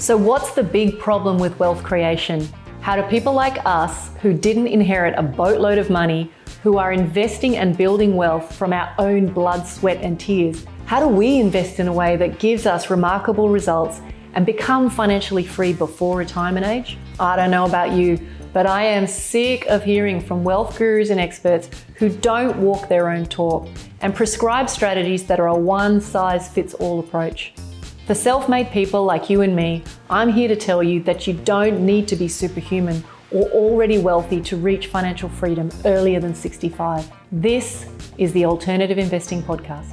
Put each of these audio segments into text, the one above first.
So, what's the big problem with wealth creation? How do people like us, who didn't inherit a boatload of money, who are investing and building wealth from our own blood, sweat, and tears, how do we invest in a way that gives us remarkable results and become financially free before retirement age? I don't know about you, but I am sick of hearing from wealth gurus and experts who don't walk their own talk and prescribe strategies that are a one size fits all approach. For self made people like you and me, I'm here to tell you that you don't need to be superhuman or already wealthy to reach financial freedom earlier than 65. This is the Alternative Investing Podcast.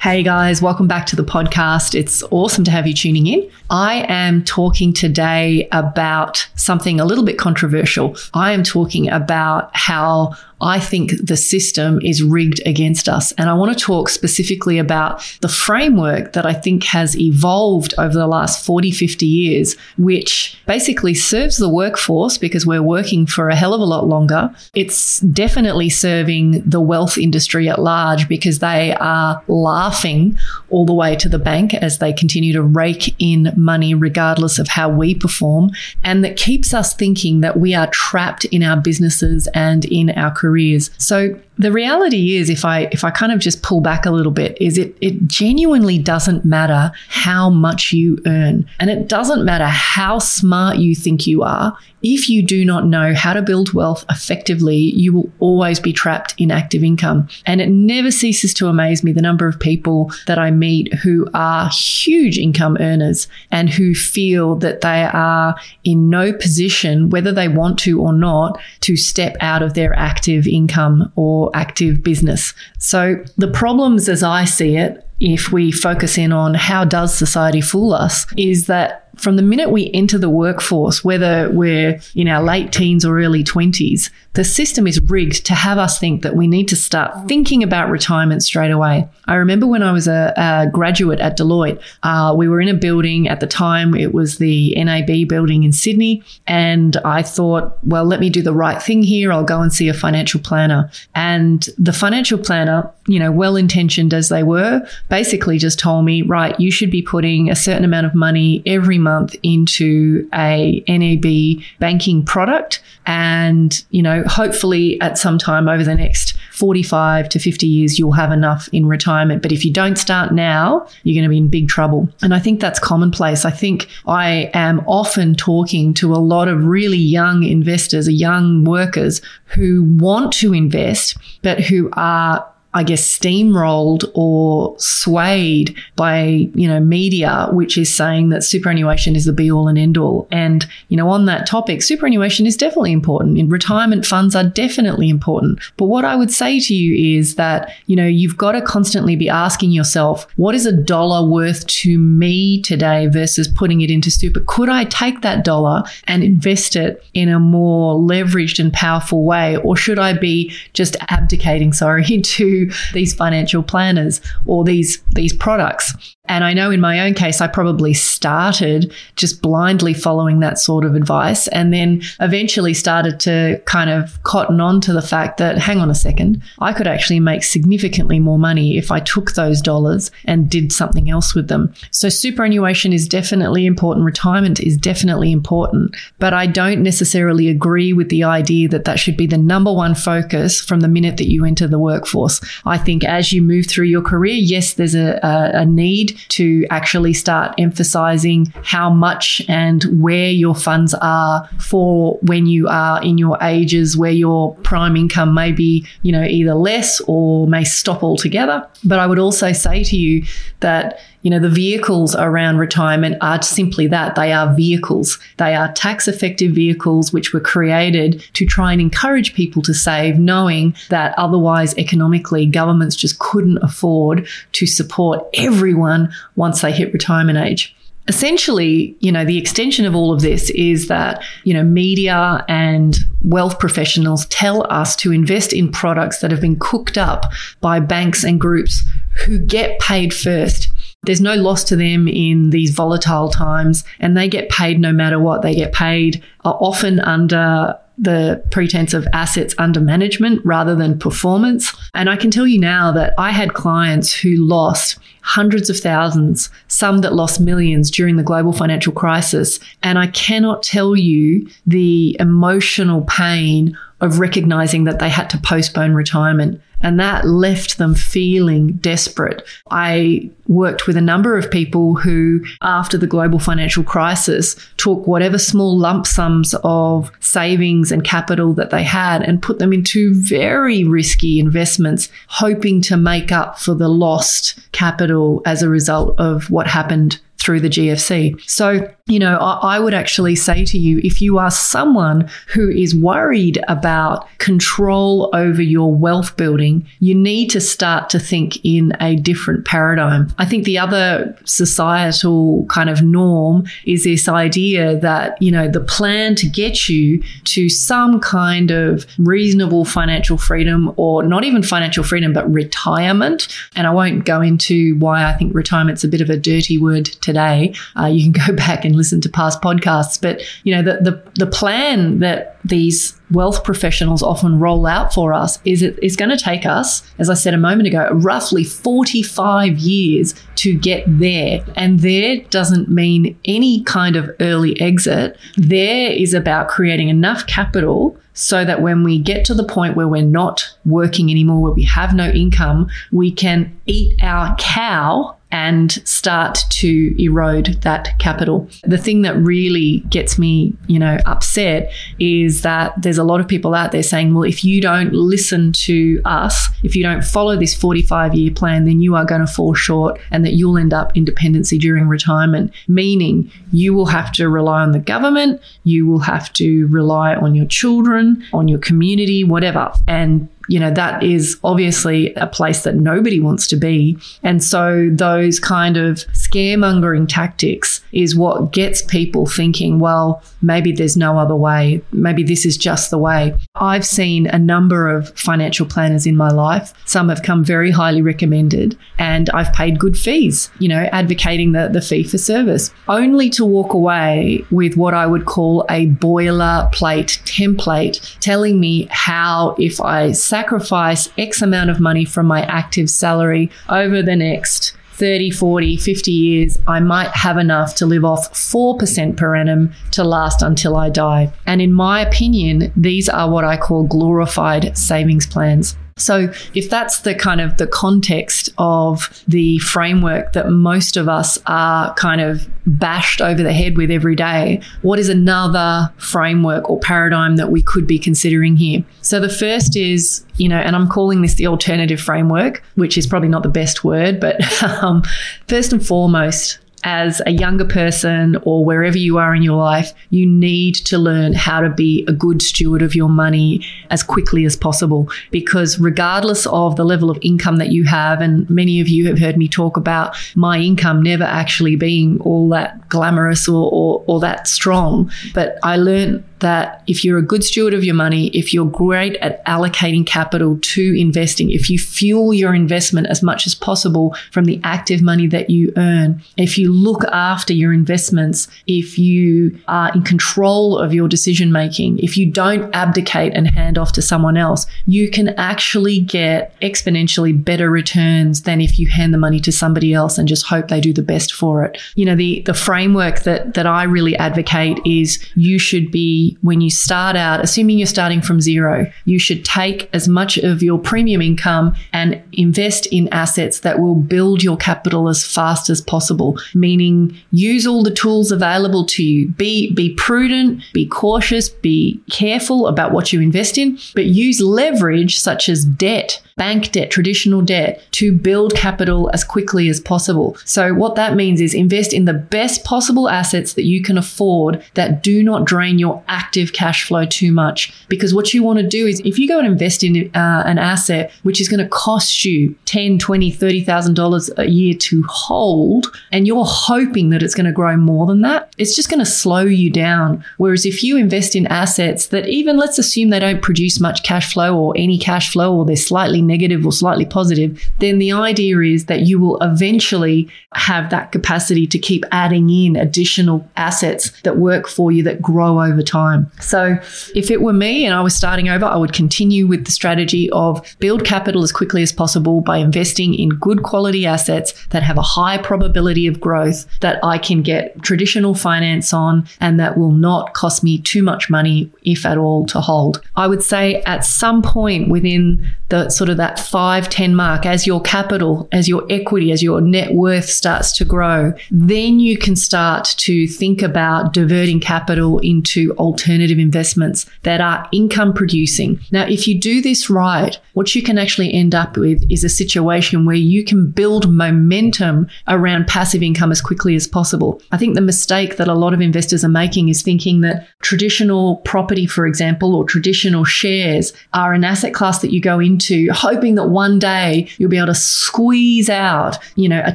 Hey guys, welcome back to the podcast. It's awesome to have you tuning in. I am talking today about something a little bit controversial. I am talking about how I think the system is rigged against us. And I want to talk specifically about the framework that I think has evolved over the last 40, 50 years, which basically serves the workforce because we're working for a hell of a lot longer. It's definitely serving the wealth industry at large because they are laughing all the way to the bank as they continue to rake in money regardless of how we perform. And that keeps us thinking that we are trapped in our businesses and in our careers careers. So the reality is if I if I kind of just pull back a little bit is it it genuinely doesn't matter how much you earn. And it doesn't matter how smart you think you are. If you do not know how to build wealth effectively you will always be trapped in active income. And it never ceases to amaze me the number of people that I meet who are huge income earners and who feel that they are in no position whether they want to or not to step out of their active income or active business. So the problems as I see it, if we focus in on how does society fool us, is that from the minute we enter the workforce, whether we're in our late teens or early 20s, the system is rigged to have us think that we need to start thinking about retirement straight away. I remember when I was a, a graduate at Deloitte, uh, we were in a building at the time, it was the NAB building in Sydney. And I thought, well, let me do the right thing here. I'll go and see a financial planner. And the financial planner, you know, well intentioned as they were, basically just told me, right, you should be putting a certain amount of money every month into a NAB banking product. And, you know, hopefully at some time over the next 45 to 50 years, you'll have enough in retirement. But if you don't start now, you're going to be in big trouble. And I think that's commonplace. I think I am often talking to a lot of really young investors, young workers who want to invest, but who are I guess, steamrolled or swayed by, you know, media, which is saying that superannuation is the be all and end all. And, you know, on that topic, superannuation is definitely important and retirement funds are definitely important. But what I would say to you is that, you know, you've got to constantly be asking yourself, what is a dollar worth to me today versus putting it into super? Could I take that dollar and invest it in a more leveraged and powerful way? Or should I be just abdicating, sorry, to these financial planners or these these products. And I know in my own case, I probably started just blindly following that sort of advice and then eventually started to kind of cotton on to the fact that, hang on a second, I could actually make significantly more money if I took those dollars and did something else with them. So superannuation is definitely important. Retirement is definitely important. But I don't necessarily agree with the idea that that should be the number one focus from the minute that you enter the workforce. I think as you move through your career, yes, there's a, a, a need to actually start emphasizing how much and where your funds are for when you are in your ages where your prime income may be, you know, either less or may stop altogether. But I would also say to you that you know, the vehicles around retirement are simply that. They are vehicles. They are tax effective vehicles which were created to try and encourage people to save, knowing that otherwise economically governments just couldn't afford to support everyone once they hit retirement age essentially, you know, the extension of all of this is that, you know, media and wealth professionals tell us to invest in products that have been cooked up by banks and groups who get paid first. There's no loss to them in these volatile times, and they get paid no matter what. They get paid often under the pretense of assets under management rather than performance. And I can tell you now that I had clients who lost hundreds of thousands, some that lost millions during the global financial crisis. And I cannot tell you the emotional pain of recognizing that they had to postpone retirement. And that left them feeling desperate. I worked with a number of people who, after the global financial crisis, took whatever small lump sums of savings and capital that they had and put them into very risky investments, hoping to make up for the lost capital as a result of what happened through the GFC. So, you know, I, I, would actually say to you if you are someone who is worried about control over your wealth building, you need to start to think in a different paradigm. I think the other societal kind of norm is this idea that, you know, the plan to get you to some kind of reasonable financial freedom or not even financial freedom, but retirement. And I won't go into why I think retirement's a bit of a dirty word today. Uh, you can go back and listen to past podcasts, but you know, the, the, the plan that these wealth professionals often roll out for us is it is going to take us, as I said a moment ago, roughly 45 years to get there. And there doesn't mean any kind of early exit. There is about creating enough capital so that when we get to the point where we're not working anymore, where we have no income, we can eat our cow and start to erode that capital. The thing that really gets me, you know, upset is that there's a lot of people out there saying, well, if you don't listen to us, if you don't follow this 45 year plan, then you are going to fall short and that you'll end up in dependency during retirement, meaning you will have to rely on the government, you will have to rely on your children, on your community, whatever. And you know, that is obviously a place that nobody wants to be. And so those kind of scaremongering tactics is what gets people thinking, well, maybe there's no other way. Maybe this is just the way. I've seen a number of financial planners in my life. Some have come very highly recommended and I've paid good fees, you know, advocating the, the fee for service, only to walk away with what I would call a boilerplate template telling me how if I sacrifice X amount of money from my active salary over the next 30, 40, 50 years, I might have enough to live off 4% per annum to last until I die. And in my opinion, these are what I call glorified savings plans. So if that's the kind of the context of the framework that most of us are kind of bashed over the head with every day, what is another framework or paradigm that we could be considering here? So the first is, you know, and I'm calling this the alternative framework, which is probably not the best word, but um, first and foremost, as a younger person or wherever you are in your life, you need to learn how to be a good steward of your money as quickly as possible. Because regardless of the level of income that you have, and many of you have heard me talk about my income never actually being all that glamorous or, or, or that strong, but I learned that if you're a good steward of your money, if you're great at allocating capital to investing, if you fuel your investment as much as possible from the active money that you earn, if you look after your investments, if you are in control of your decision making, if you don't abdicate and hand off to someone else, you can actually get exponentially better returns than if you hand the money to somebody else and just hope they do the best for it. You know, the, the framework that, that I really advocate is you should be when you start out, assuming you're starting from zero, you should take as much of your premium income and invest in assets that will build your capital as fast as possible, meaning use all the tools available to you. Be, be prudent, be cautious, be careful about what you invest in, but use leverage such as debt bank debt, traditional debt to build capital as quickly as possible. So what that means is invest in the best possible assets that you can afford that do not drain your active cash flow too much. Because what you want to do is if you go and invest in uh, an asset which is going to cost you 10, 20, $30,000 a year to hold and you're hoping that it's going to grow more than that, it's just going to slow you down. Whereas if you invest in assets that even let's assume they don't produce much cash flow or any cash flow or they're slightly slightly negative or slightly positive, then the idea is that you will eventually have that capacity to keep adding in additional assets that work for you that grow over time. So if it were me and I was starting over, I would continue with the strategy of build capital as quickly as possible by investing in good quality assets that have a high probability of growth that I can get traditional finance on and that will not cost me too much money, if at all, to hold. I would say at some point within the sort of that five ten mark, as your capital, as your equity, as your net worth starts to grow, then you can start to think about diverting capital into alternative investments that are income producing. Now, if you do this right, what you can actually end up with is a situation where you can build momentum around passive income as quickly as possible. I think the mistake that a lot of investors are making is thinking that traditional property, for example, or traditional shares are an asset class that you go into hoping that one day you'll be able to squeeze out, you know, a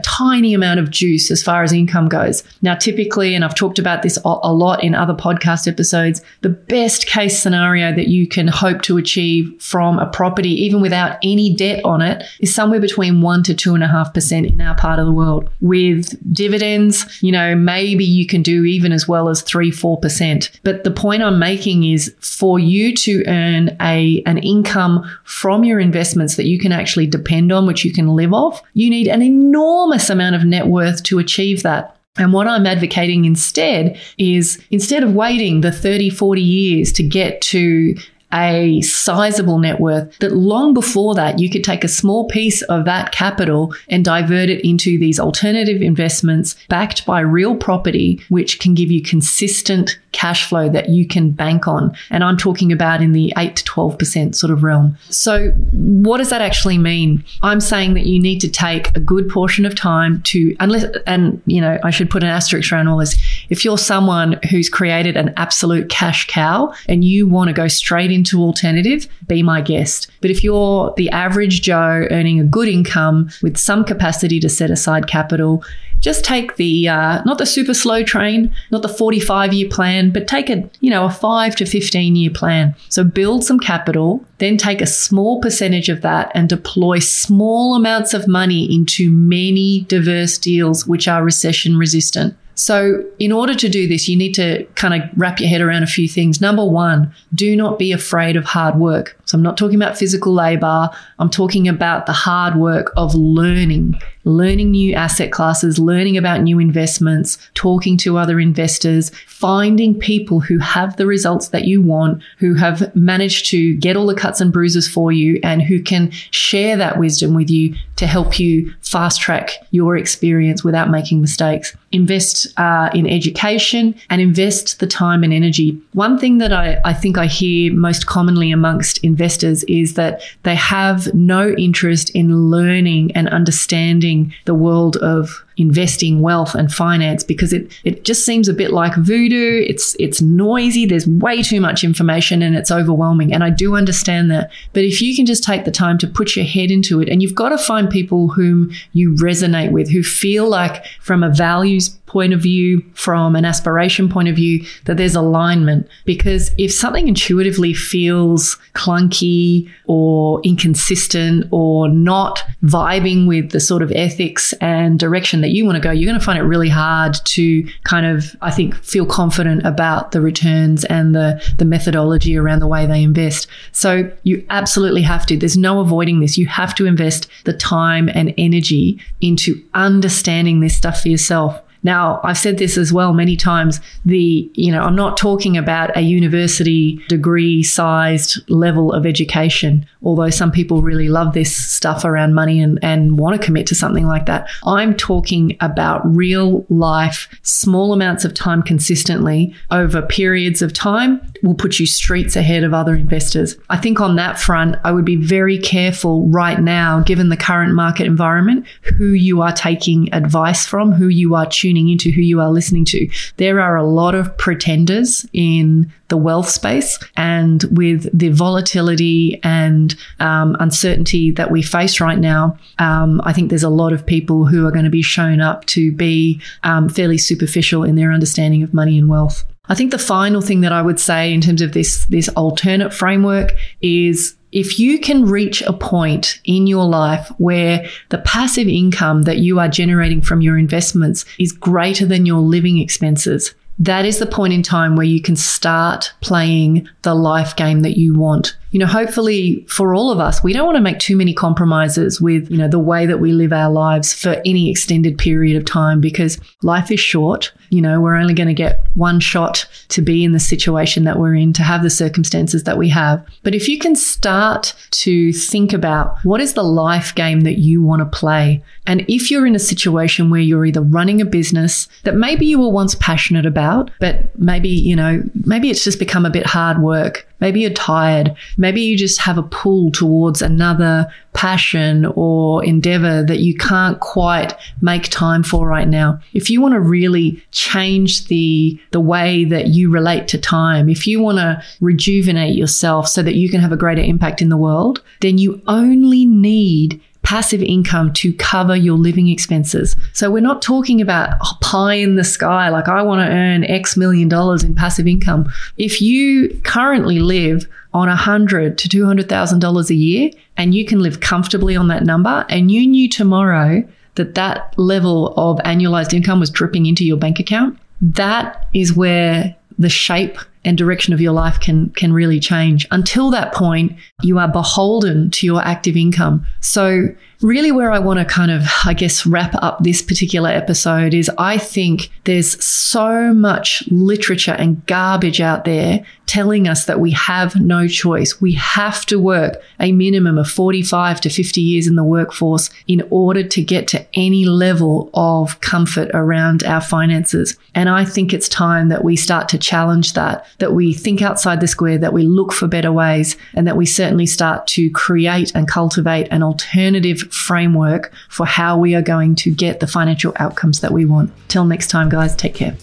tiny amount of juice as far as income goes. Now, typically, and I've talked about this a lot in other podcast episodes, the best case scenario that you can hope to achieve from a property, even without any debt on it, is somewhere between one to two and a half percent in our part of the world. With dividends, you know, maybe you can do even as well as three, four percent. But the point I'm making is for you to earn a an income from your investments that you can actually depend on, which you can live off, you need an enormous amount of net worth to achieve that. And what I'm advocating instead is instead of waiting the 30, 40 years to get to a sizable net worth that long before that you could take a small piece of that capital and divert it into these alternative investments backed by real property which can give you consistent cash flow that you can bank on and I'm talking about in the 8 to 12% sort of realm. So what does that actually mean? I'm saying that you need to take a good portion of time to unless and you know I should put an asterisk around all this if you're someone who's created an absolute cash cow and you want to go straight into alternative, be my guest. But if you're the average Joe earning a good income with some capacity to set aside capital, just take the uh, not the super slow train, not the 45 year plan, but take a you know a five to 15 year plan. So build some capital, then take a small percentage of that and deploy small amounts of money into many diverse deals which are recession resistant. So, in order to do this, you need to kind of wrap your head around a few things. Number one, do not be afraid of hard work. So, I'm not talking about physical labor, I'm talking about the hard work of learning learning new asset classes, learning about new investments, talking to other investors, finding people who have the results that you want, who have managed to get all the cuts and bruises for you, and who can share that wisdom with you to help you fast track your experience without making mistakes. Invest uh, in education and invest the time and energy. One thing that I, I think I hear most commonly amongst investors is that they have no interest in learning and understanding the world of investing wealth and finance because it it just seems a bit like voodoo. It's it's noisy. There's way too much information and it's overwhelming. And I do understand that. But if you can just take the time to put your head into it, and you've got to find people whom you resonate with, who feel like from a values point of view, from an aspiration point of view, that there's alignment. Because if something intuitively feels clunky or inconsistent or not vibing with the sort of ethics and direction that you want to go, you're going to find it really hard to kind of, I think, feel confident about the returns and the, the methodology around the way they invest. So you absolutely have to. There's no avoiding this. You have to invest the time and energy into understanding this stuff for yourself. Now, I've said this as well many times. The, you know, I'm not talking about a university degree sized level of education, although some people really love this stuff around money and, and want to commit to something like that. I'm talking about real life, small amounts of time consistently over periods of time will put you streets ahead of other investors. I think on that front, I would be very careful right now, given the current market environment, who you are taking advice from, who you are tuning tuning into who you are listening to. There are a lot of pretenders in the wealth space, and with the volatility and um, uncertainty that we face right now, um, I think there's a lot of people who are going to be shown up to be um, fairly superficial in their understanding of money and wealth. I think the final thing that I would say in terms of this this alternate framework is if you can reach a point in your life where the passive income that you are generating from your investments is greater than your living expenses, that is the point in time where you can start playing the life game that you want. You know, hopefully for all of us, we don't want to make too many compromises with, you know, the way that we live our lives for any extended period of time because life is short. You know, we're only going to get one shot to be in the situation that we're in, to have the circumstances that we have. But if you can start to think about what is the life game that you want to play, and if you're in a situation where you're either running a business that maybe you were once passionate about, but maybe, you know, maybe it's just become a bit hard work. Maybe you're tired. Maybe you just have a pull towards another passion or endeavor that you can't quite make time for right now. If you want to really change the, the way that you relate to time, if you want to rejuvenate yourself so that you can have a greater impact in the world, then you only need passive income to cover your living expenses. So we're not talking about pie in the sky, like I want to earn X million dollars in passive income. If you currently live on a hundred to two hundred thousand dollars a year, and you can live comfortably on that number, and you knew tomorrow that that level of annualized income was dripping into your bank account, that is where the shape and direction of your life can can really change. Until that point, you are beholden to your active income. So really where I want to kind of I guess wrap up this particular episode is I think there's so much literature and garbage out there telling us that we have no choice. We have to work a minimum of 45 to 50 years in the workforce in order to get to any level of comfort around our finances. And I think it's time that we start to challenge that, that we think outside the square, that we look for better ways, and that we certainly start to create and cultivate an alternative framework for how we are going to get the financial outcomes that we want. Till next time, guys, take care.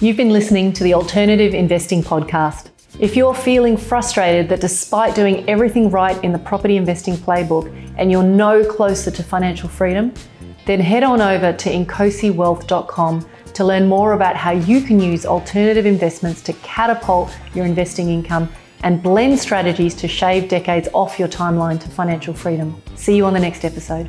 You've been listening to the Alternative Investing Podcast. If you're feeling frustrated that despite doing everything right in the property investing playbook and you're no closer to financial freedom, then head on over to inkosiwealth.com to learn more about how you can use alternative investments to catapult your investing income and blend strategies to shave decades off your timeline to financial freedom. See you on the next episode.